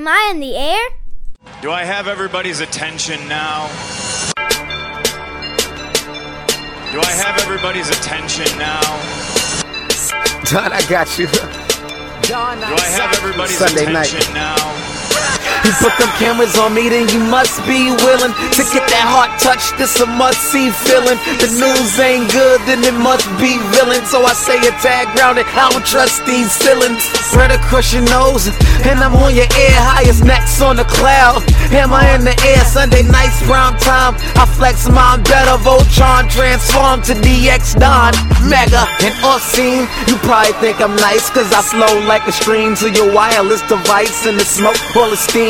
Am I in the air? Do I have everybody's attention now? Do I have everybody's attention now? Don, I got you. Do I have everybody's Sunday night. attention now? You put them cameras on me, then you must be willing to get that heart touch. This a must see feeling. The news ain't good, then it must be villain. So I say a tag grounded. I don't trust these ceilings. Spread across your nose, and I'm on your ear. Highest necks on the cloud. Am I in the air? Sunday nights, prime time. I flex my better. Voltron transform to DX Don. Mega and off scene. You probably think I'm nice, cause I slow like a stream to your wireless device. And the smoke, all the steam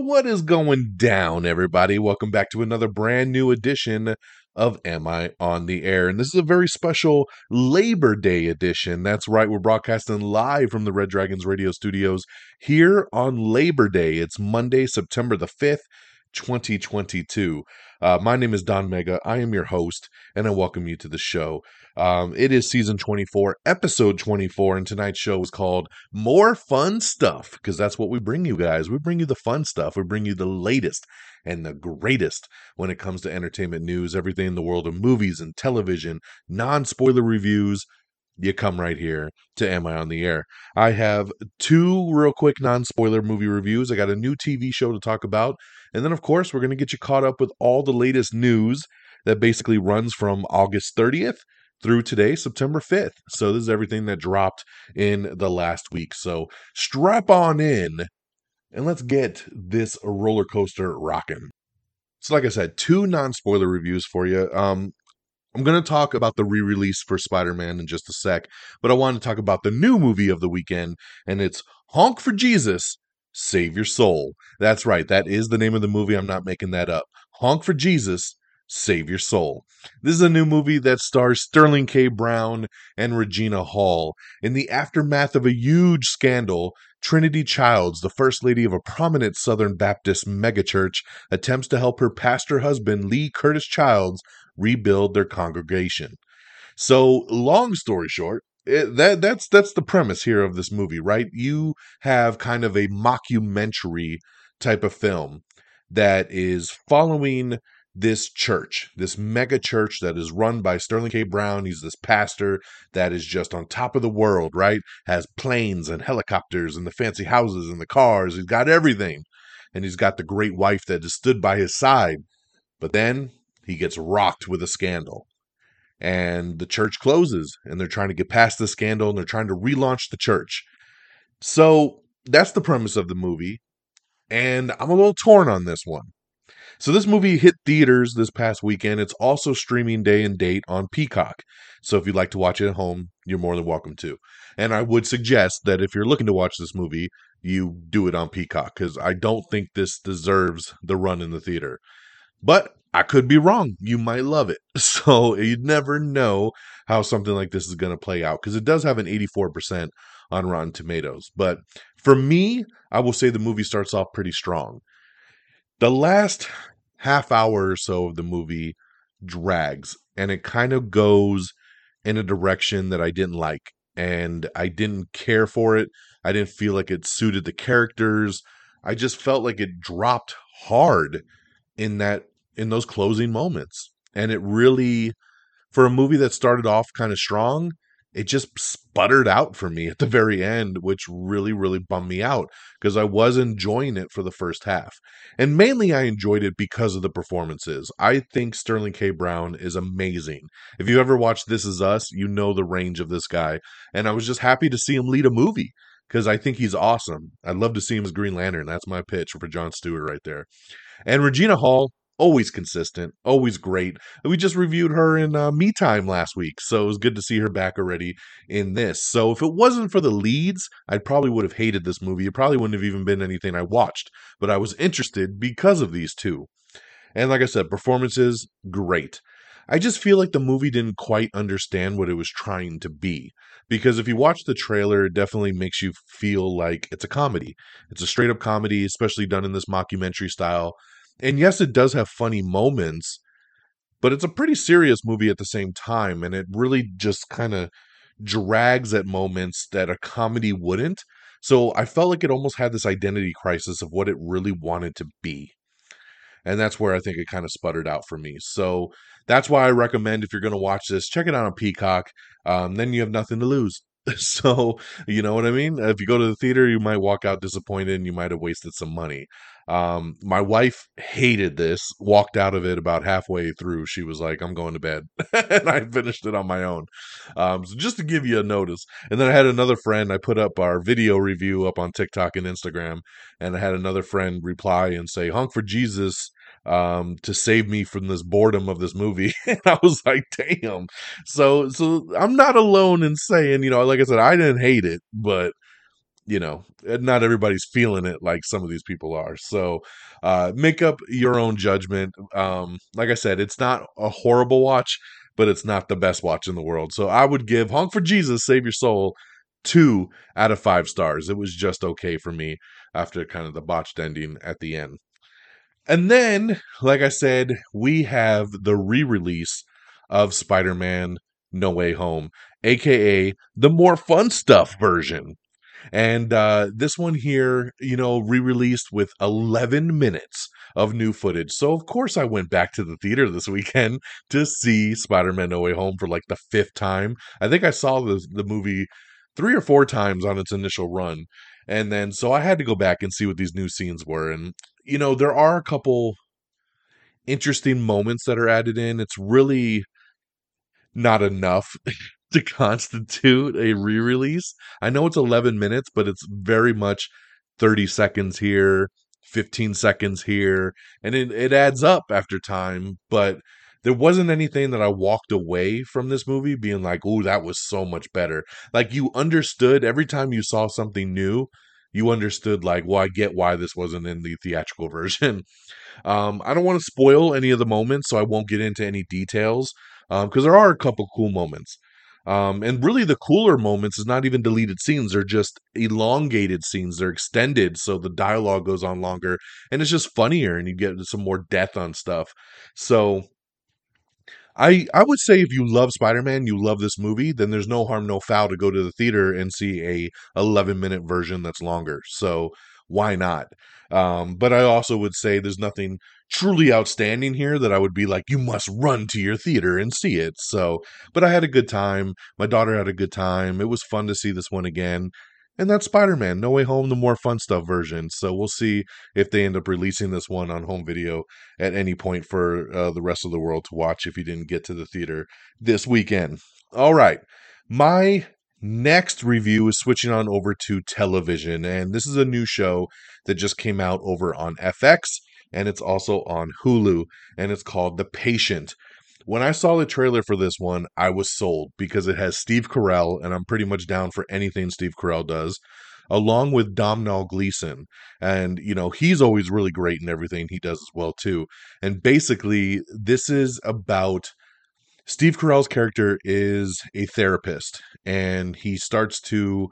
What is going down, everybody? Welcome back to another brand new edition of Am I on the Air? And this is a very special Labor Day edition. That's right, we're broadcasting live from the Red Dragons radio studios here on Labor Day. It's Monday, September the 5th. 2022. Uh, my name is Don Mega. I am your host, and I welcome you to the show. Um, it is season 24, episode 24, and tonight's show is called More Fun Stuff because that's what we bring you guys. We bring you the fun stuff, we bring you the latest and the greatest when it comes to entertainment news, everything in the world of movies and television, non spoiler reviews. You come right here to Am I on the Air? I have two real quick non spoiler movie reviews. I got a new TV show to talk about. And then, of course, we're going to get you caught up with all the latest news that basically runs from August 30th through today, September 5th. So, this is everything that dropped in the last week. So, strap on in and let's get this roller coaster rocking. So, like I said, two non spoiler reviews for you. Um, I'm going to talk about the re release for Spider Man in just a sec, but I want to talk about the new movie of the weekend, and it's Honk for Jesus Save Your Soul. That's right, that is the name of the movie. I'm not making that up. Honk for Jesus Save Your Soul. This is a new movie that stars Sterling K. Brown and Regina Hall. In the aftermath of a huge scandal, Trinity Childs, the first lady of a prominent Southern Baptist megachurch, attempts to help her pastor husband, Lee Curtis Childs, rebuild their congregation. So, long story short, it, that that's that's the premise here of this movie, right? You have kind of a mockumentary type of film that is following this church, this mega church that is run by Sterling K. Brown. He's this pastor that is just on top of the world, right? Has planes and helicopters and the fancy houses and the cars. He's got everything. And he's got the great wife that has stood by his side. But then he gets rocked with a scandal. And the church closes, and they're trying to get past the scandal and they're trying to relaunch the church. So that's the premise of the movie. And I'm a little torn on this one. So this movie hit theaters this past weekend. It's also streaming day and date on Peacock. So if you'd like to watch it at home, you're more than welcome to. And I would suggest that if you're looking to watch this movie, you do it on Peacock because I don't think this deserves the run in the theater. But I could be wrong. You might love it. So you'd never know how something like this is going to play out because it does have an 84% on Rotten Tomatoes. But for me, I will say the movie starts off pretty strong. The last half hour or so of the movie drags and it kind of goes in a direction that I didn't like and I didn't care for it. I didn't feel like it suited the characters. I just felt like it dropped hard in that in those closing moments. And it really for a movie that started off kind of strong, it just sputtered out for me at the very end, which really, really bummed me out because I was enjoying it for the first half. And mainly I enjoyed it because of the performances. I think Sterling K. Brown is amazing. If you ever watched This Is Us, you know the range of this guy. And I was just happy to see him lead a movie because I think he's awesome. I'd love to see him as Green Lantern. That's my pitch for John Stewart right there. And Regina Hall, always consistent, always great. We just reviewed her in uh, Me Time last week, so it was good to see her back already in this. So if it wasn't for the leads, I probably would have hated this movie. It probably wouldn't have even been anything I watched, but I was interested because of these two. And like I said, performances great. I just feel like the movie didn't quite understand what it was trying to be. Because if you watch the trailer, it definitely makes you feel like it's a comedy. It's a straight up comedy, especially done in this mockumentary style. And yes, it does have funny moments, but it's a pretty serious movie at the same time. And it really just kind of drags at moments that a comedy wouldn't. So I felt like it almost had this identity crisis of what it really wanted to be and that's where I think it kind of sputtered out for me. So that's why I recommend if you're going to watch this, check it out on Peacock. Um, then you have nothing to lose. so you know what I mean. If you go to the theater, you might walk out disappointed, and you might have wasted some money. Um, my wife hated this, walked out of it about halfway through. She was like, I'm going to bed. and I finished it on my own. Um, so just to give you a notice. And then I had another friend, I put up our video review up on TikTok and Instagram, and I had another friend reply and say, Honk for Jesus um to save me from this boredom of this movie and i was like damn so so i'm not alone in saying you know like i said i didn't hate it but you know, not everybody's feeling it like some of these people are. So, uh, make up your own judgment. Um, like I said, it's not a horrible watch, but it's not the best watch in the world. So, I would give Honk for Jesus, Save Your Soul two out of five stars. It was just okay for me after kind of the botched ending at the end. And then, like I said, we have the re release of Spider Man No Way Home, aka the more fun stuff version. And uh, this one here, you know, re released with 11 minutes of new footage. So, of course, I went back to the theater this weekend to see Spider Man No Way Home for like the fifth time. I think I saw the, the movie three or four times on its initial run. And then, so I had to go back and see what these new scenes were. And, you know, there are a couple interesting moments that are added in. It's really not enough to constitute a re-release. I know it's 11 minutes, but it's very much 30 seconds here, 15 seconds here, and it, it adds up after time, but there wasn't anything that I walked away from this movie being like, "Oh, that was so much better." Like you understood every time you saw something new, you understood like, "Well, I get why this wasn't in the theatrical version." Um, I don't want to spoil any of the moments, so I won't get into any details because um, there are a couple cool moments. Um, and really, the cooler moments is not even deleted scenes; they're just elongated scenes. They're extended, so the dialogue goes on longer, and it's just funnier, and you get some more depth on stuff. So, I I would say if you love Spider-Man, you love this movie, then there's no harm, no foul to go to the theater and see a 11 minute version that's longer. So why not? Um, but I also would say there's nothing truly outstanding here that I would be like, you must run to your theater and see it. So, but I had a good time. My daughter had a good time. It was fun to see this one again. And that's Spider Man No Way Home, the more fun stuff version. So we'll see if they end up releasing this one on home video at any point for uh, the rest of the world to watch if you didn't get to the theater this weekend. All right. My next review is switching on over to television. And this is a new show that just came out over on FX and it's also on Hulu, and it's called The Patient. When I saw the trailer for this one, I was sold because it has Steve Carell, and I'm pretty much down for anything Steve Carell does, along with Domhnall Gleeson. And, you know, he's always really great in everything he does as well, too. And basically, this is about Steve Carell's character is a therapist, and he starts to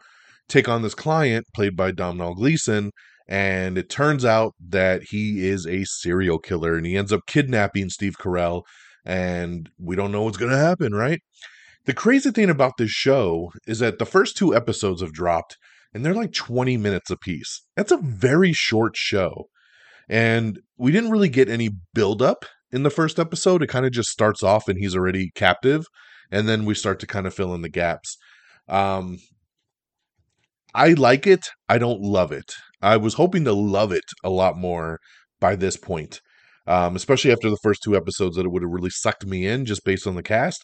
take on this client played by Domhnall Gleeson and it turns out that he is a serial killer and he ends up kidnapping Steve Carell and we don't know what's going to happen, right? The crazy thing about this show is that the first two episodes have dropped and they're like 20 minutes apiece. That's a very short show. And we didn't really get any build up in the first episode. It kind of just starts off and he's already captive and then we start to kind of fill in the gaps. Um I like it. I don't love it. I was hoping to love it a lot more by this point, um, especially after the first two episodes that it would have really sucked me in just based on the cast.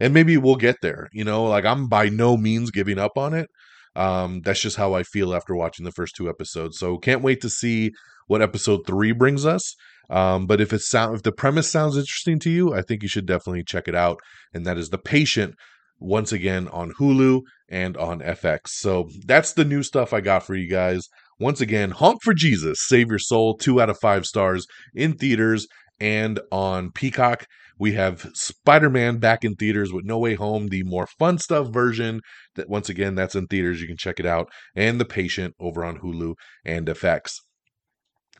And maybe we'll get there. You know, like I'm by no means giving up on it. Um, that's just how I feel after watching the first two episodes. So can't wait to see what episode three brings us. Um, but if it sound if the premise sounds interesting to you, I think you should definitely check it out. And that is The Patient, once again on Hulu and on FX. So that's the new stuff I got for you guys. Once again, Honk for Jesus, Save Your Soul, two out of five stars in theaters and on Peacock. We have Spider Man back in theaters with No Way Home, the more fun stuff version. That once again, that's in theaters. You can check it out. And The Patient over on Hulu and FX.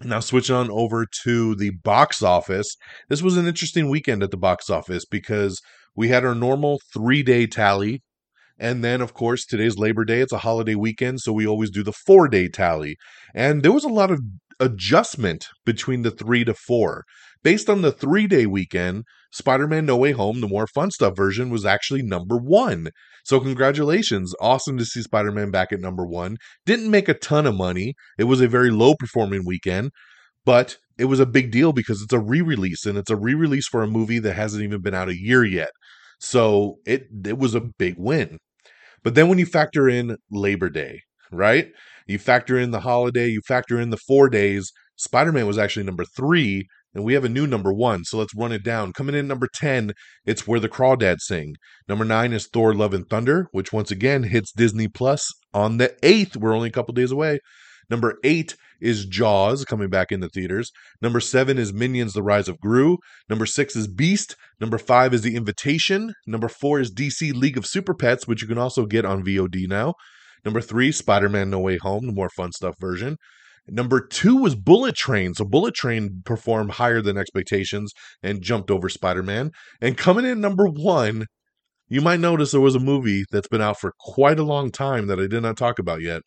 Now, switching on over to the box office. This was an interesting weekend at the box office because we had our normal three day tally. And then, of course, today's Labor Day. It's a holiday weekend, so we always do the four day tally. And there was a lot of adjustment between the three to four. Based on the three day weekend, Spider Man No Way Home, the more fun stuff version, was actually number one. So, congratulations. Awesome to see Spider Man back at number one. Didn't make a ton of money. It was a very low performing weekend, but it was a big deal because it's a re release and it's a re release for a movie that hasn't even been out a year yet. So, it, it was a big win. But then when you factor in Labor Day, right? You factor in the holiday, you factor in the four days, Spider Man was actually number three and we have a new number one, so let's run it down. Coming in number 10, it's Where the Crawdads Sing. Number nine is Thor Love and Thunder, which once again hits Disney Plus on the 8th. We're only a couple days away. Number eight is Jaws coming back in the theaters. Number seven is Minions The Rise of Gru. Number six is Beast. Number five is The Invitation. Number four is DC League of Super Pets, which you can also get on VOD now. Number three, Spider Man No Way Home, the more fun stuff version. Number two was Bullet Train. So Bullet Train performed higher than expectations and jumped over Spider Man. And coming in number one, you might notice there was a movie that's been out for quite a long time that I did not talk about yet.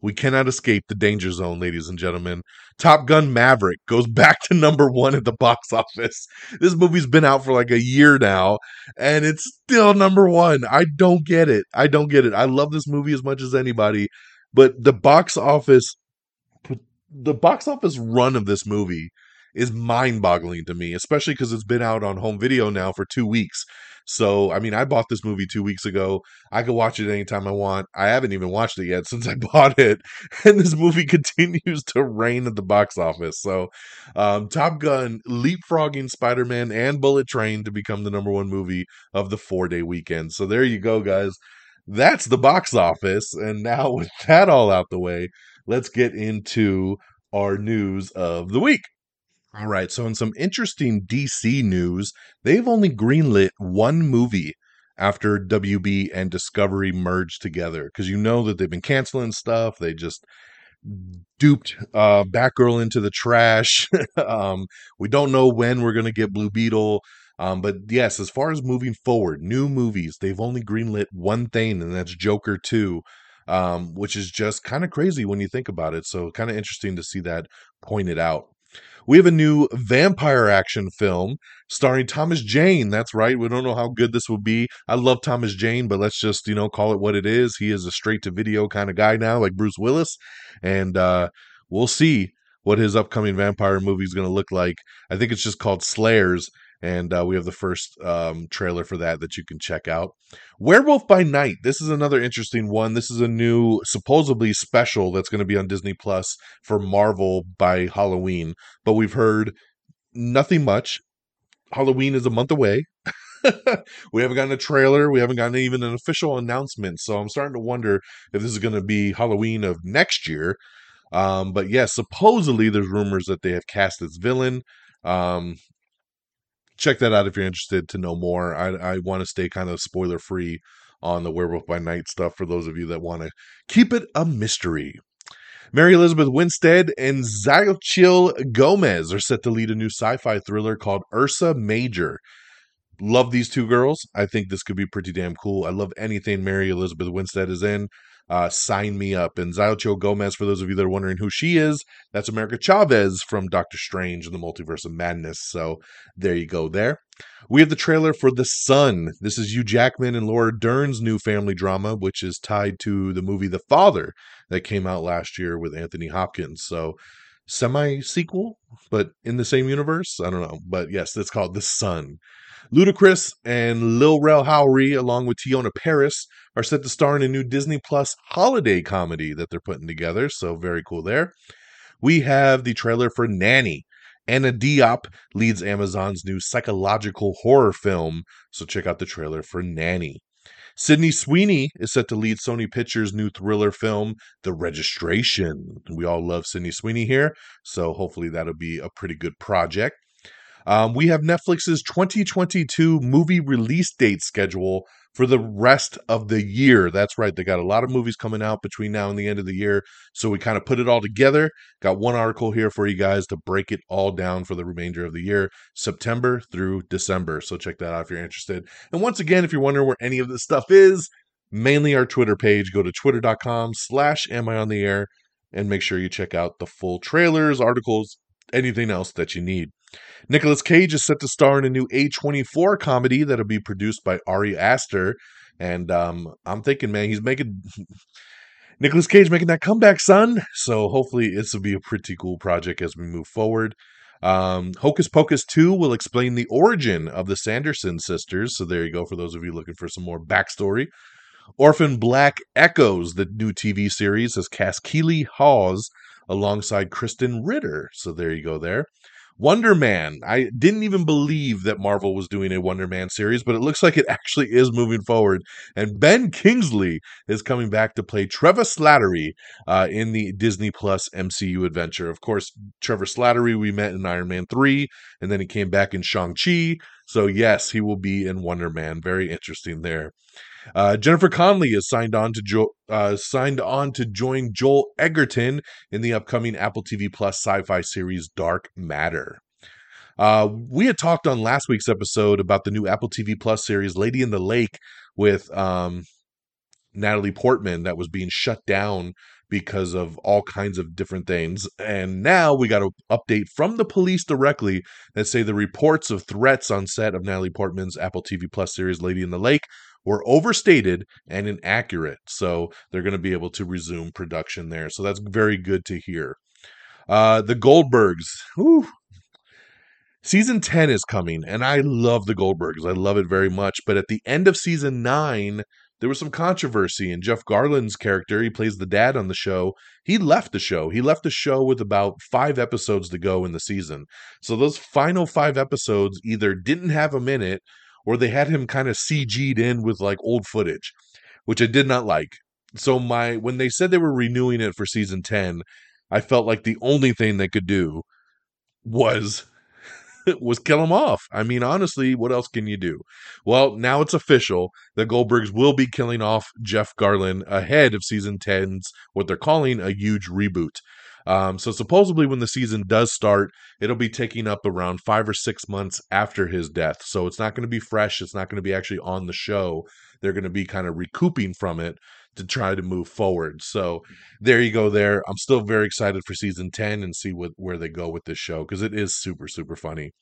We cannot escape the danger zone, ladies and gentlemen. Top Gun Maverick goes back to number one at the box office. This movie's been out for like a year now, and it's still number one. I don't get it. I don't get it. I love this movie as much as anybody, but the box office, the box office run of this movie is mind boggling to me, especially because it's been out on home video now for two weeks. So, I mean, I bought this movie two weeks ago. I could watch it anytime I want. I haven't even watched it yet since I bought it. And this movie continues to reign at the box office. So, um, Top Gun leapfrogging Spider Man and Bullet Train to become the number one movie of the four day weekend. So, there you go, guys. That's the box office. And now, with that all out the way, let's get into our news of the week. All right. So, in some interesting DC news, they've only greenlit one movie after WB and Discovery merged together because you know that they've been canceling stuff. They just duped uh, Batgirl into the trash. um, we don't know when we're going to get Blue Beetle. Um, but yes, as far as moving forward, new movies, they've only greenlit one thing, and that's Joker 2, um, which is just kind of crazy when you think about it. So, kind of interesting to see that pointed out. We have a new vampire action film starring Thomas Jane. That's right. We don't know how good this will be. I love Thomas Jane, but let's just, you know, call it what it is. He is a straight to video kind of guy now, like Bruce Willis. And uh, we'll see what his upcoming vampire movie is going to look like. I think it's just called Slayers and uh, we have the first um, trailer for that that you can check out. Werewolf by Night. This is another interesting one. This is a new, supposedly special that's going to be on Disney Plus for Marvel by Halloween, but we've heard nothing much. Halloween is a month away. we haven't gotten a trailer. We haven't gotten even an official announcement. So I'm starting to wonder if this is going to be Halloween of next year. Um, but yes, supposedly there's rumors that they have cast this villain. Um, check that out if you're interested to know more. I, I want to stay kind of spoiler free on the Werewolf by Night stuff for those of you that want to keep it a mystery. Mary Elizabeth Winstead and Xochitl Gomez are set to lead a new sci fi thriller called Ursa Major. Love these two girls. I think this could be pretty damn cool. I love anything Mary Elizabeth Winstead is in uh, sign me up. And Xochitl Gomez, for those of you that are wondering who she is, that's America Chavez from Doctor Strange and the Multiverse of Madness. So there you go there. We have the trailer for The Son. This is Hugh Jackman and Laura Dern's new family drama, which is tied to the movie The Father that came out last year with Anthony Hopkins. So semi sequel, but in the same universe. I don't know. But yes, it's called The Son. Ludacris and Lil Rel Howery, along with Teyonah Parris, are set to star in a new Disney Plus holiday comedy that they're putting together. So very cool there. we have the trailer for Nanny. Anna Diop leads Amazon's new psychological horror film, so check out the trailer for Nanny. Sydney Sweeney is set to lead Sony Pictures' new thriller film, The Registration. We all love Sydney Sweeney here, so hopefully that'll be a pretty good project. Um, we have Netflix's 2022 movie release date schedule for the rest of the year. That's right. They got a lot of movies coming out between now and the end of the year. So we kind of put it all together. Got one article here for you guys to break it all down for the remainder of the year, September through December. So check that out if you're interested. And once again, if you're wondering where any of this stuff is, mainly our Twitter page. Go to twitter.com slash am I on the air and make sure you check out the full trailers, articles, anything else that you need. Nicolas Cage is set to star in a new A24 comedy that'll be produced by Ari Aster. And um, I'm thinking, man, he's making Nicolas Cage making that comeback, son. So hopefully this will be a pretty cool project as we move forward. Um, Hocus Pocus 2 will explain the origin of the Sanderson sisters. So there you go for those of you looking for some more backstory. Orphan Black Echoes, the new TV series, has cast Keeley Hawes alongside Krysten Ritter. So there you go there. Wonder Man. I didn't even believe that Marvel was doing a Wonder Man series, but it looks like it actually is moving forward. And Ben Kingsley is coming back to play Trevor Slattery uh, in the Disney Plus MCU adventure. Of course, Trevor Slattery we met in Iron Man 3, and then he came back in Shang-Chi. So, yes, he will be in Wonder Man. Very interesting there. Uh, Jennifer Connelly is signed on to jo- uh, signed on to join Joel Edgerton in the upcoming Apple TV Plus sci-fi series Dark Matter. Uh, we had talked on last week's episode about the new Apple TV Plus series Lady in the Lake with um, Natalie Portman that was being shut down because of all kinds of different things. And now we got an update from the police directly that say the reports of threats on set of Natalie Portman's Apple TV Plus series Lady in the Lake were overstated and inaccurate. So they're going to be able to resume production there. So that's very good to hear. Uh, the Goldbergs. Whew. Season 10 is coming, and I love the Goldbergs. I love it very much. But at the end of season 9, there was some controversy, and Jeff Garlin's character, he plays the dad on the show, he left the show. He left the show with about five episodes to go in the season. So those final five episodes either didn't have him in it or they had him kind of CG'd in with like old footage, which I did not like. So my when they said they were renewing it for season 10, I felt like the only thing they could do was was kill him off. I mean, honestly, what else can you do? Well, now it's official. The Goldbergs will be killing off Jeff Garlin ahead of season 10's what they're calling a huge reboot. Um, so supposedly, when the season does start, it'll be taking up around five or six months after his death. So it's not going to be fresh. It's not going to be actually on the show. They're going to be kind of recouping from it to try to move forward. So there you go. There, I'm still very excited for season ten and see what where they go with this show because it is super super funny.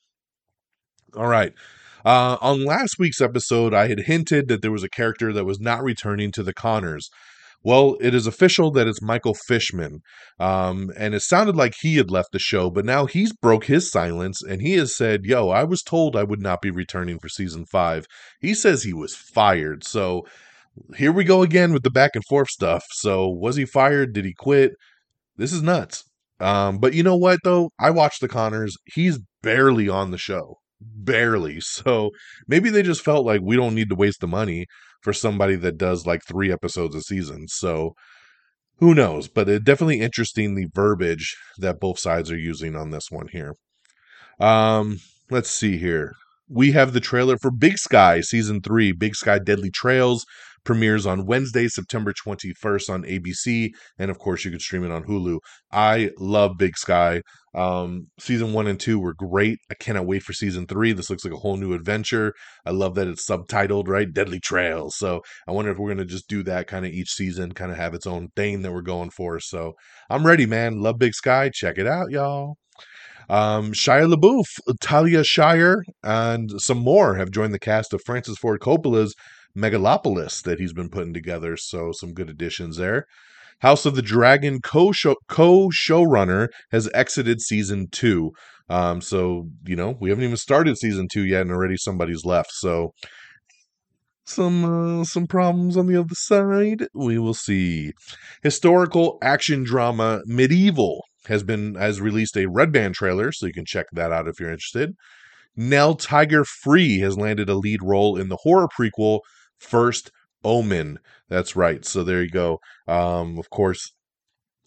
All right. Uh, on last week's episode, I had hinted that there was a character that was not returning to the Conners. Well, it is official that it's Michael Fishman. Um, and it sounded like he had left the show, but now he's broke his silence and he has said, Yo, I was told I would not be returning for season five. He says he was fired. So here we go again with the back and forth stuff. So was he fired? Did he quit? This is nuts. Um, but you know what though? I watched the Conners. He's barely on the show. Barely. So maybe they just felt like we don't need to waste the money for somebody that does like three episodes a season. So who knows? But it definitely interesting the verbiage that both sides are using on this one here. Um, let's see here. We have the trailer for Big Sky season three, Big Sky Deadly Trails, premieres on Wednesday, September 21st on ABC. And of course, you can stream it on Hulu. I love Big Sky. Um, season one and two were great. I cannot wait for season three. This looks like a whole new adventure. I love that it's subtitled, right? Deadly Trails. So I wonder if we're going to just do that kind of each season, kind of have its own thing that we're going for. So I'm ready, man. Love Big Sky. Check it out, y'all. Um, Shia LaBeouf, Talia Shire, and some more have joined the cast of Francis Ford Coppola's Megalopolis that he's been putting together. So some good additions there. House of the Dragon co showrunner has exited season two. Um, so you know we haven't even started season two yet, and already somebody's left. So some uh, some problems on the other side. We will see. Historical action drama Medieval has been has released a Red Band trailer, so you can check that out if you're interested. Nell Tiger Free has landed a lead role in the horror prequel First Omen. That's right. So there you go. Um, of course,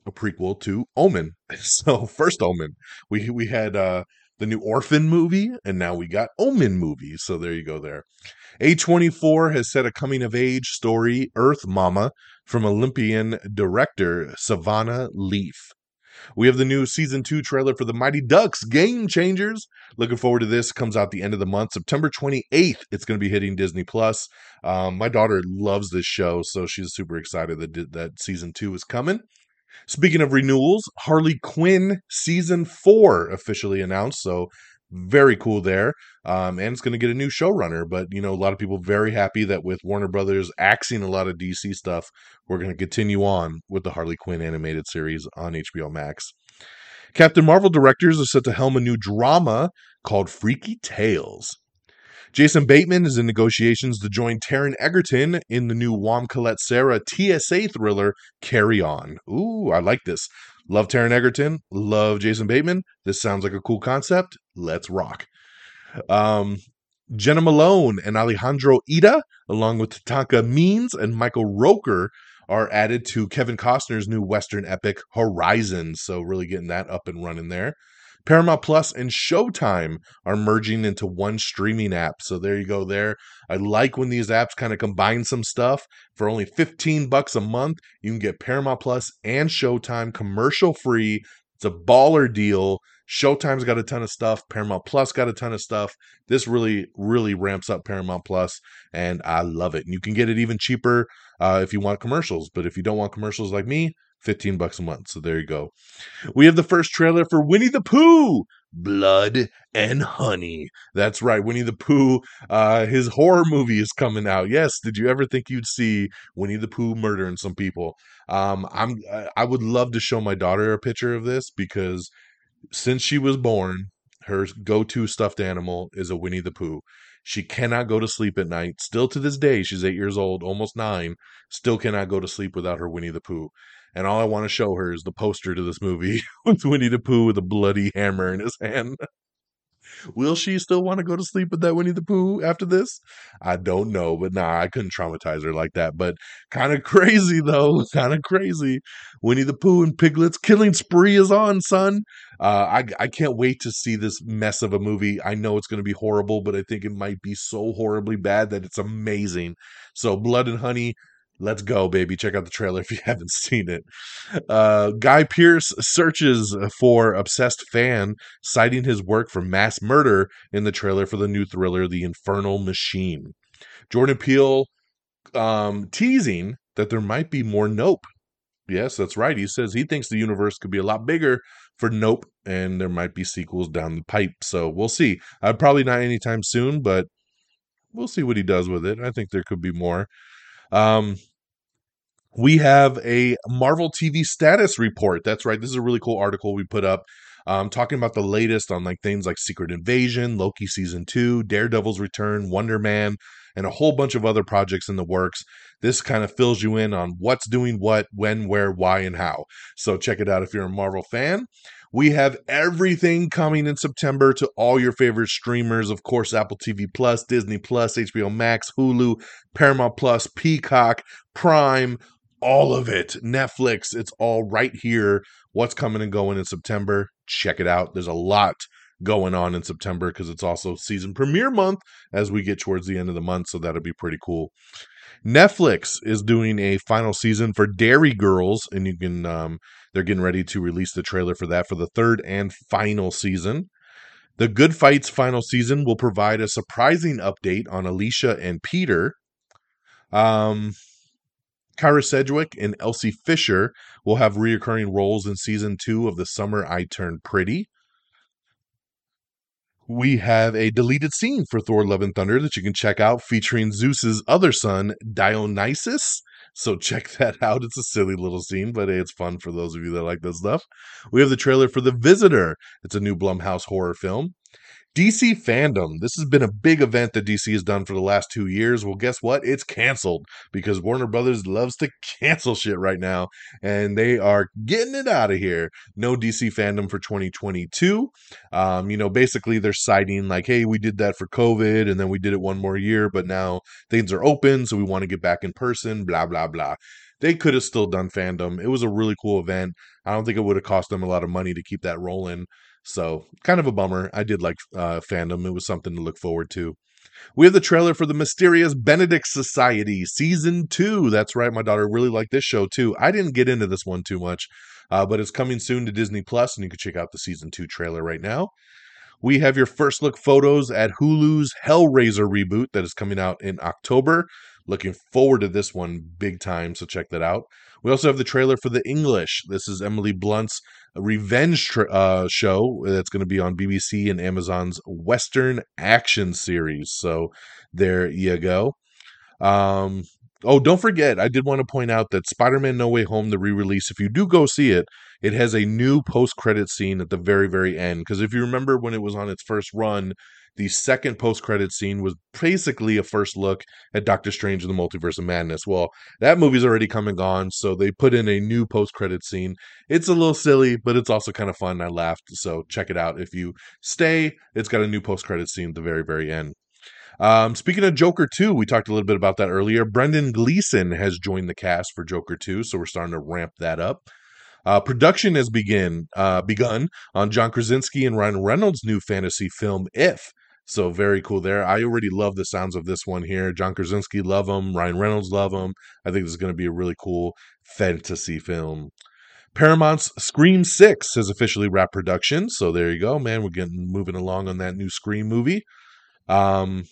a prequel to Omen. So First Omen. We we had uh the new Orphan movie, and now we got Omen movie. So there you go there. A24 has set a coming of age story, Earth Mama, from Olympian director Savannah Leaf. We have the new season two trailer for the Mighty Ducks Game Changers. Looking forward to this. Comes out the end of the month, September 28th. It's going to be hitting Disney Plus. Um, my daughter loves this show, so she's super excited that that season two is coming. Speaking of renewals, Harley Quinn season four officially announced. So very cool there. Um, and it's going to get a new showrunner. But, you know, a lot of people very happy that with Warner Brothers axing a lot of DC stuff, we're going to continue on with the Harley Quinn animated series on HBO Max. Captain Marvel directors are set to helm a new drama called Freaky Tales. Jason Bateman is in negotiations to join Taron Egerton in the new Wam Collet-Serra TSA thriller Carry On. Ooh, I like this. Love Taron Egerton. Love Jason Bateman. This sounds like a cool concept. Let's rock. Um, Jena Malone and Alejandro Edda, along with Tatanka Means and Michael Rooker, are added to Kevin Costner's new Western epic Horizon. So, really getting that up and running there. Paramount Plus and Showtime are merging into one streaming app. So there you go there. I like when these apps kind of combine some stuff. For only 15 bucks a month, you can get Paramount Plus and Showtime commercial free. It's a baller deal. Showtime's got a ton of stuff. Paramount Plus got a ton of stuff. This really, really ramps up Paramount Plus, and I love it. And you can get it even cheaper uh, if you want commercials. But if you don't want commercials like me, 15 bucks a month. So there you go. We have the first trailer for Winnie the Pooh. Blood and Honey. That's right, Winnie the Pooh. Uh, his horror movie is coming out. Yes, did you ever think you'd see Winnie the Pooh murdering some people? Um, I'm. I would love to show my daughter a picture of this because since she was born, her go-to stuffed animal is a Winnie the Pooh. She cannot go to sleep at night. Still to this day, she's eight years old, almost nine. Still cannot go to sleep without her Winnie the Pooh and all I want to show her is the poster to this movie with Winnie the Pooh with a bloody hammer in his hand. Will she still want to go to sleep with that Winnie the Pooh after this? I don't know, but nah, I couldn't traumatize her like that. But kind of crazy though, kind of crazy. Winnie the Pooh and Piglet's killing spree is on, son. Uh, I I can't wait to see this mess of a movie. I know it's going to be horrible, but I think it might be so horribly bad that it's amazing. So, Blood and Honey, Let's go, baby. Check out the trailer if you haven't seen it. Uh, Guy Pearce searches for obsessed fan, citing his work for mass murder in the trailer for the new thriller, The Infernal Machine. Jordan Peele um, teasing that there might be more Nope. Yes, that's right. He says he thinks the universe could be a lot bigger for Nope, and there might be sequels down the pipe. So we'll see. Uh, probably not anytime soon, but we'll see what he does with it. I think there could be more. Um, we have a Marvel TV status report. That's right. This is a really cool article we put up um, talking about the latest on like things like Secret Invasion, Loki season two, Daredevil's return, Wonder Man, and a whole bunch of other projects in the works. This kind of fills you in on what's doing what, when, where, why, and how. So check it out if you're a Marvel fan. We have everything coming in September to all your favorite streamers. Of course, Apple TV Plus, Disney Plus, HBO Max, Hulu, Paramount Plus, Peacock, Prime, all of it. Netflix, it's all right here. What's coming and going in September? Check it out. There's a lot going on in September because it's also season premiere month as we get towards the end of the month. So that'll be pretty cool. Netflix is doing a final season for Derry Girls, and you can um, they're getting ready to release the trailer for that for the third and final season. The Good Fight's final season will provide a surprising update on Alicia and Peter. Um, Kyra Sedgwick and Elsie Fisher will have reoccurring roles in season two of The Summer I Turned Pretty. We have a deleted scene for Thor Love and Thunder that you can check out featuring Zeus's other son, Dionysus. So check that out. It's a silly little scene, but it's fun for those of you that like this stuff. We have the trailer for The Visitor. It's a new Blumhouse horror film. DC fandom. This has been a big event that DC has done for the last two years. Well, guess what? It's canceled because Warner Brothers loves to cancel shit right now, and they are getting it out of here. No DC fandom for 2022. Um, you know, basically they're citing like, hey, we did that for COVID, and then we did it one more year, but now things are open, so we want to get back in person. Blah blah blah. They could have still done fandom. It was a really cool event. I don't think it would have cost them a lot of money to keep that rolling. So kind of a bummer. I did like uh, fandom. It was something to look forward to. We have the trailer for the Mysterious Benedict Society season two. That's right. My daughter really liked this show too. I didn't get into this one too much, uh, but it's coming soon to Disney Plus, and you can check out the season two trailer right now. We have your first look photos at Hulu's Hellraiser reboot that is coming out in October. Looking forward to this one big time, so check that out. We also have the trailer for The English. This is Emily Blunt's revenge tra- uh, show that's going to be on BBC and Amazon's Western action series. So there you go. Um, oh, don't forget, I did want to point out that Spider Man No Way Home, the re release, if you do go see it, it has a new post credit scene at the very, very end. Because if you remember when it was on its first run, the second post credit scene was basically a first look at Doctor Strange and the Multiverse of Madness. Well, that movie's already come and gone, so they put in a new post credit scene. It's a little silly, but it's also kind of fun. I laughed, so check it out. If you stay, it's got a new post credit scene at the very, very end. Um, speaking of Joker 2, we talked a little bit about that earlier. Brendan Gleeson has joined the cast for Joker 2, so we're starting to ramp that up. Uh, production has begin uh, begun on John Krasinski and Ryan Reynolds' new fantasy film If. So very cool there. I already love the sounds of this one here. John Krasinski, love him. Ryan Reynolds, love him. I think this is going to be a really cool fantasy film. Paramount's Scream 6 has officially wrapped production. So there you go, man. We're getting moving along on that new Scream movie. Um,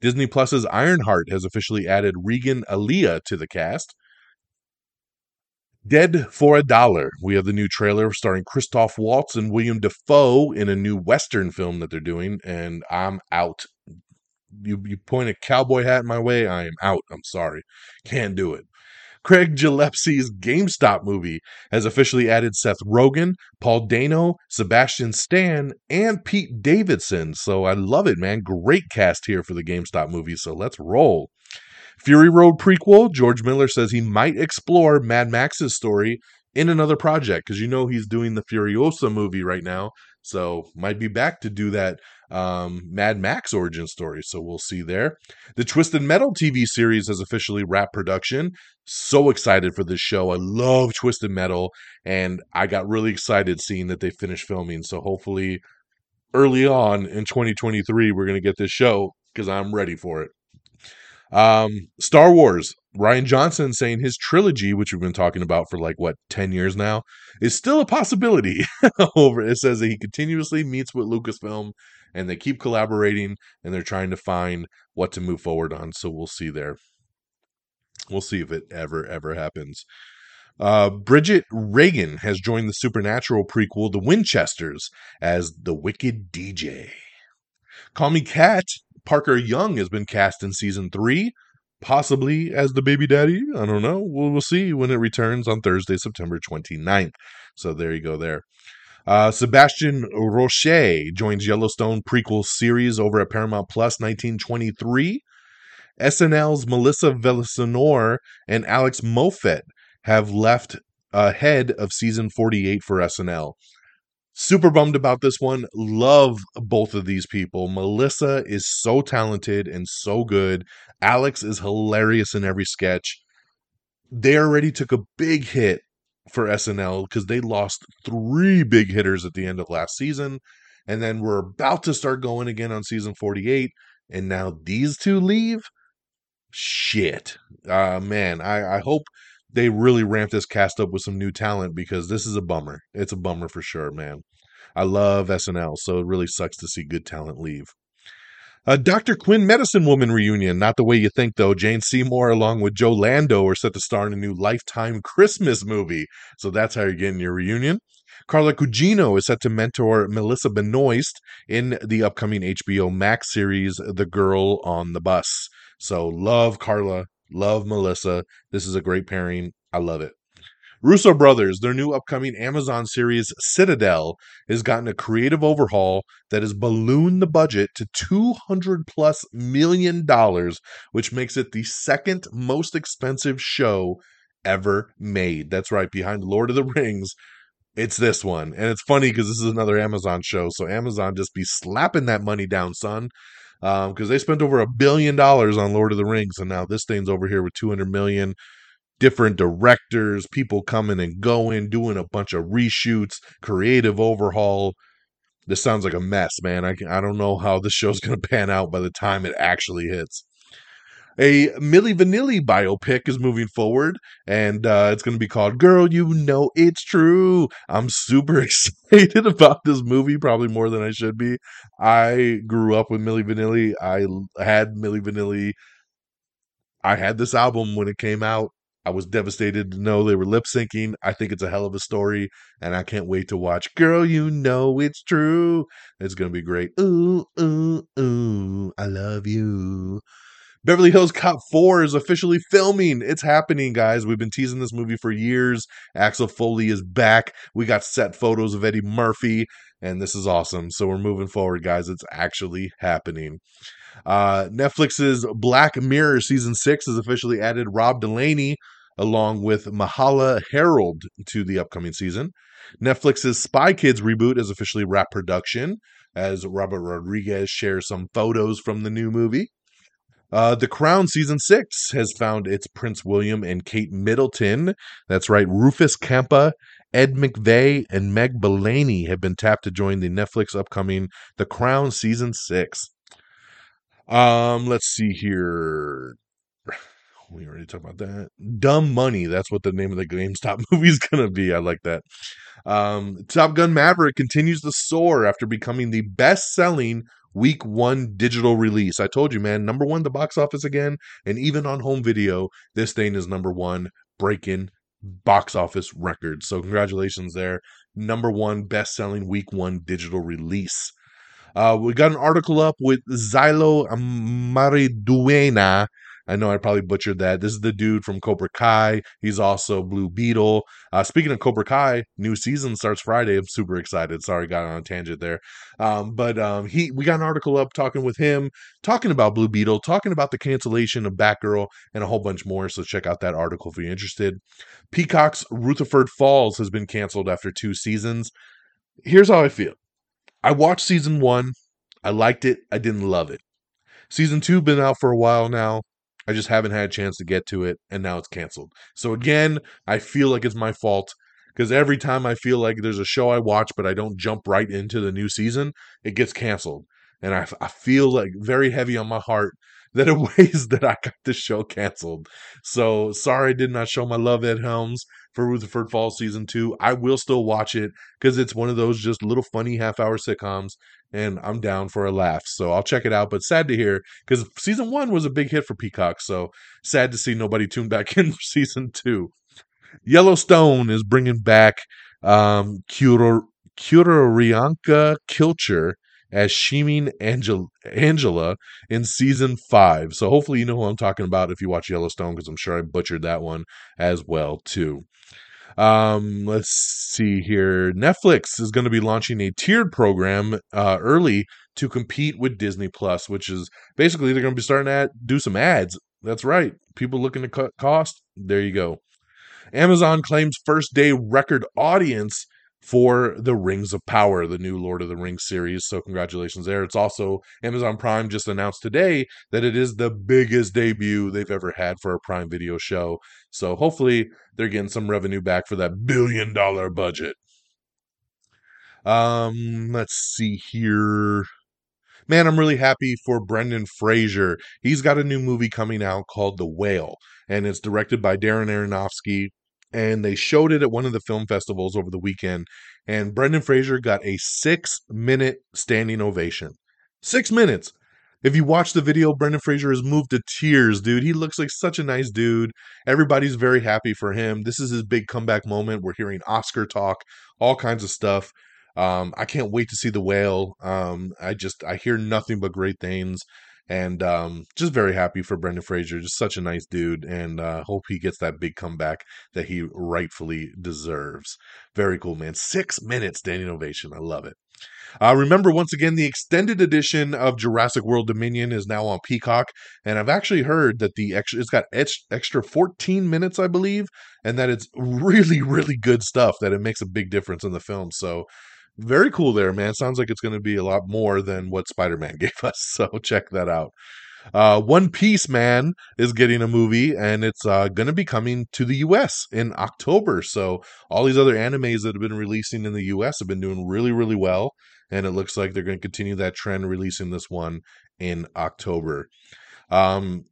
Disney Plus's Ironheart has officially added Regan Aliyah to the cast. Dead for a Dollar. We have the new trailer starring Christoph Waltz and William Dafoe in a new Western film that they're doing, and I'm out. You, you point a cowboy hat in my way, I am out. I'm sorry. Can't do it. Craig Gillespie's GameStop movie has officially added Seth Rogen, Paul Dano, Sebastian Stan, and Pete Davidson. So I love it, man. Great cast here for the GameStop movie. So let's roll. Fury Road prequel, George Miller says he might explore Mad Max's story in another project because you know he's doing the Furiosa movie right now. So might be back to do that um, Mad Max origin story. So we'll see there. The Twisted Metal TV series has officially wrapped production. So excited for this show. I love Twisted Metal, and I got really excited seeing that they finished filming. So hopefully, early on in 2023, we're going to get this show because I'm ready for it. Um, Star Wars. Rian Johnson saying his trilogy, which we've been talking about for like what ten years now, is still a possibility. Over it says that he continuously meets with Lucasfilm, and they keep collaborating, and they're trying to find what to move forward on. So we'll see there. We'll see if it ever ever happens. Uh, Bridget Regan has joined the Supernatural prequel, The Winchesters, as the Wicked DJ. Call Me Kat Parker Young has been cast in season three, possibly as the baby daddy. I don't know. We'll, we'll see when it returns on Thursday, September 29th. So there you go there. Uh, Sebastian Roche joins Yellowstone prequel series over at Paramount Plus 1923. SNL's Melissa Villasenor and Alex Moffat have left ahead of season 48 for SNL. Super bummed about this one. Love both of these people. Melissa is so talented and so good. Alex is hilarious in every sketch. They already took a big hit for SNL because they lost three big hitters at the end of last season. And then we're about to start going again on season 48. And now these two leave? Shit. Uh, man, I, I hope they really ramped this cast up with some new talent because this is a bummer. It's a bummer for sure, man. I love SNL, so it really sucks to see good talent leave. A Dr. Quinn Medicine Woman reunion. Not the way you think, though. Jane Seymour, along with Joe Lando, are set to star in a new Lifetime Christmas movie. So that's how you're getting your reunion. Carla Gugino is set to mentor Melissa Benoist in the upcoming HBO Max series, The Girl on the Bus. So love Carla, Love Melissa. This is a great pairing. I love it. Russo Brothers, their new upcoming Amazon series Citadel, has gotten a creative overhaul that has ballooned the budget to 200 plus million dollars, which makes it the second most expensive show ever made. That's right, behind Lord of the Rings. It's this one. And it's funny because this is another Amazon show. So Amazon just be slapping that money down, son. Because um, they spent over a billion dollars on Lord of the Rings, and now this thing's over here with 200 million different directors, people coming and going, doing a bunch of reshoots, creative overhaul. This sounds like a mess, man. I, I don't know how this show's going to pan out by the time it actually hits. A Milli Vanilli biopic is moving forward, and uh, it's going to be called "Girl, You Know It's True." I'm super excited about this movie, probably more than I should be. I grew up with Milli Vanilli. I had Milli Vanilli. I had this album when it came out. I was devastated to know they were lip syncing. I think it's a hell of a story, and I can't wait to watch. Girl, you know it's true. It's gonna be great. Ooh, ooh, ooh, I love you. Beverly Hills Cop 4 is officially filming. It's happening, guys. We've been teasing this movie for years. Axel Foley is back. We got set photos of Eddie Murphy, and this is awesome. So we're moving forward, guys. It's actually happening. Uh, Netflix's Black Mirror season six has officially added Rob Delaney along with Mahala Herrold to the upcoming season. Netflix's Spy Kids reboot is officially wrapped production as Robert Rodriguez shares some photos from the new movie. Uh, the Crown season six has found its Prince William and Kate Middleton. That's right, Rufus Kampa, Ed McVey, and Meg Bellamy have been tapped to join the Netflix upcoming The Crown season six. Um, let's see here we already talked about that. Dumb Money. That's what the name of the GameStop movie is going to be. I like that. Um, Top Gun Maverick continues to soar after becoming the best selling week one digital release. I told you, man, number one, the box office again. And even on home video, this thing is number one, breaking box office records. So, congratulations there. Number one best selling week one digital release. Uh, we got an article up with Xolo Maridueña I know I probably butchered that. This is the dude from Cobra Kai. He's also Blue Beetle. Uh, speaking of Cobra Kai, new season starts Friday. I'm super excited. Sorry, got on a tangent there. Um, but um, he, we got an article up talking with him, talking about Blue Beetle, talking about the cancellation of Batgirl, and a whole bunch more. So check out that article if you're interested. Peacock's Rutherford Falls has been canceled after two seasons. Here's how I feel. I watched season one. I liked it. I didn't love it. Season two been out for a while now. I just haven't had a chance to get to it, and now it's canceled. So again, I feel like it's my fault because every time I feel like there's a show I watch, but I don't jump right into the new season, it gets canceled. And I, I feel like very heavy on my heart that it weighs that I got the show canceled. So sorry I did not show my love Ed Helms for Rutherford Falls season two. I will still watch it because it's one of those just little funny half hour sitcoms and I'm down for a laugh. So I'll check it out. But sad to hear because season one was a big hit for Peacock. So sad to see nobody tune back in for season two. Yellowstone is bringing back um, Kuro, Q'orianka Kilcher as Shimin Angel- Angela in season five. So hopefully you know who I'm talking about if you watch Yellowstone, because I'm sure I butchered that one as well too. Um, let's see here. Netflix is going to be launching a tiered program uh, early to compete with Disney Plus, which is basically they're going to be starting to do some ads. That's right. People looking to cut cost. There you go. Amazon claims first day record audience for the Rings of Power, the new Lord of the Rings series. So, congratulations there. It's also Amazon Prime just announced today that it is the biggest debut they've ever had for a Prime video show. So, hopefully, they're getting some revenue back for that billion dollar budget. Um, let's see here. Man, I'm really happy for Brendan Fraser. He's got a new movie coming out called The Whale, and it's directed by Darren Aronofsky and they showed it at one of the film festivals over the weekend. And Brendan Fraser got a six minute standing ovation. Six minutes. If you watch the video, Brendan Fraser is moved to tears, dude. He looks like such a nice dude. Everybody's very happy for him. This is his big comeback moment. We're hearing Oscar talk, all kinds of stuff. Um, I can't wait to see the whale. Um, I just I hear nothing but great things. And um, just very happy for Brendan Fraser. Just such a nice dude, and uh, hope he gets that big comeback that he rightfully deserves. Very cool, man. Six minutes standing ovation. I love it. Uh, remember, once again, the extended edition of Jurassic World Dominion is now on Peacock, and I've actually heard that the extra it's got extra 14 minutes, I believe, and that it's really, really good stuff. That it makes a big difference in the film. So, very cool there, man. Sounds like it's going to be a lot more than what Spider Man gave us. So check that out. Uh, One Piece Man is getting a movie, and it's uh, going to be coming to the U.S. in October. So all these other animes that have been releasing in the U.S. have been doing really, really well, and it looks like they're going to continue that trend, releasing this one in October. Um,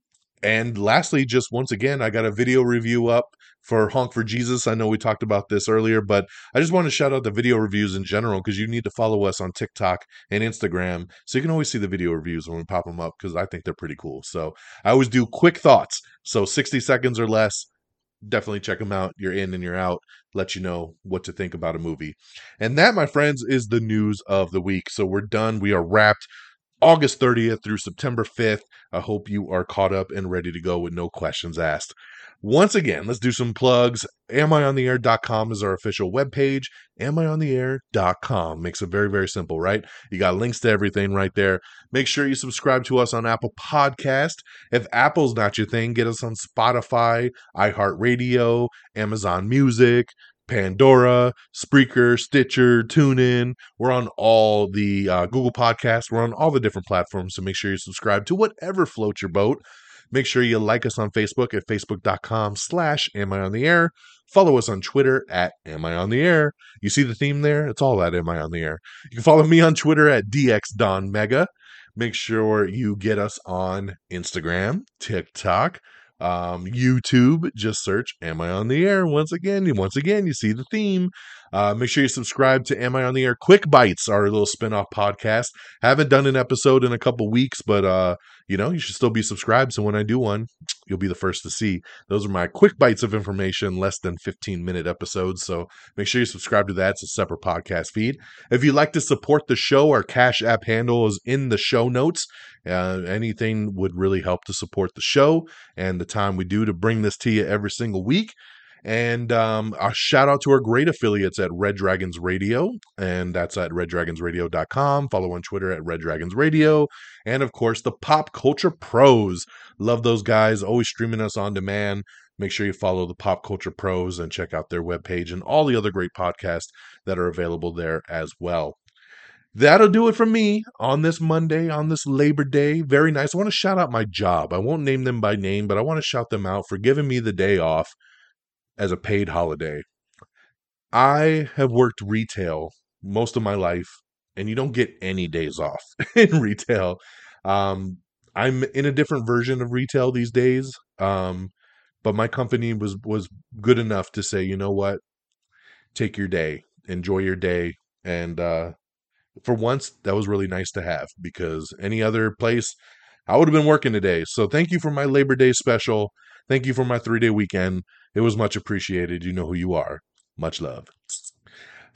and lastly, just once again, I got a video review up for Honk for Jesus. I know we talked about this earlier, but I just want to shout out the video reviews in general because you need to follow us on TikTok and Instagram so you can always see the video reviews when we pop them up because I think they're pretty cool. So I always do quick thoughts. So 60 seconds or less. Definitely check them out. You're in and you're out. Let you know what to think about a movie. And that, my friends, is the news of the week. So we're done. We are wrapped. August 30th through September 5th. I hope you are caught up and ready to go with no questions asked. Once again, let's do some plugs. AmIOnTheAir.com is our official webpage. AmIOnTheAir.com makes it very, very simple, right? You got links to everything right there. Make sure you subscribe to us on Apple Podcast. If Apple's not your thing, get us on Spotify, iHeartRadio, Amazon Music, Pandora, Spreaker, Stitcher, TuneIn. We're on all the uh, Google Podcasts. We're on all the different platforms. So make sure you subscribe to whatever floats your boat. Make sure you like us on Facebook at facebook.com slash am I on the air. Follow us on Twitter at am I on the air. You see the theme there? It's all at am I on the air. You can follow me on Twitter at dxdonmega. Make sure you get us on Instagram, TikTok, um, YouTube. Just search "Am I on the Air?" Once again, once again, you see the theme. Uh, make sure you subscribe to "Am I on the Air?" Quick Bites, our little spinoff podcast. Haven't done an episode in a couple weeks, but uh, you know you should still be subscribed. So when I do one, you'll be the first to see. Those are my quick bites of information, less than 15 minute episodes. So make sure you subscribe to that. It's a separate podcast feed. If you'd like to support the show, our Cash App handle is in the show notes. Uh, anything would really help to support the show and the time we do to bring this to you every single week. And um, a shout out to our great affiliates at Red Dragons Radio, and that's at reddragonsradio.com. Follow on Twitter at Red Dragons Radio. And of course, the Pop Culture Pros. Love those guys, always streaming us on demand. Make sure you follow the Pop Culture Pros and check out their webpage and all the other great podcasts that are available there as well. That'll do it for me on this Monday, on this Labor Day. Very nice. I want to shout out my job. I won't name them by name, but I want to shout them out for giving me the day off as a paid holiday. I have worked retail most of my life, and you don't get any days off in retail. Um, I'm in a different version of retail these days, um, but my company was was good enough to say, you know what, take your day, enjoy your day, and uh, for once, that was really nice to have because any other place, I would have been working today. So thank you for my Labor Day special. Thank you for my three day weekend. It was much appreciated. You know who you are. Much love.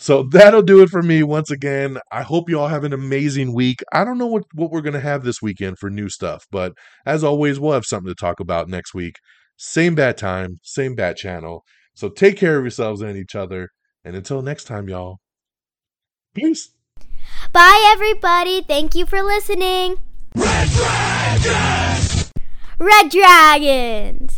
So that'll do it for me once again. I hope you all have an amazing week. I don't know what, what we're going to have this weekend for new stuff, but as always, we'll have something to talk about next week. Same bad time, same bad channel. So take care of yourselves and each other. And until next time, y'all, peace. Bye, everybody. Thank you for listening. Red Dragons! Red Dragon!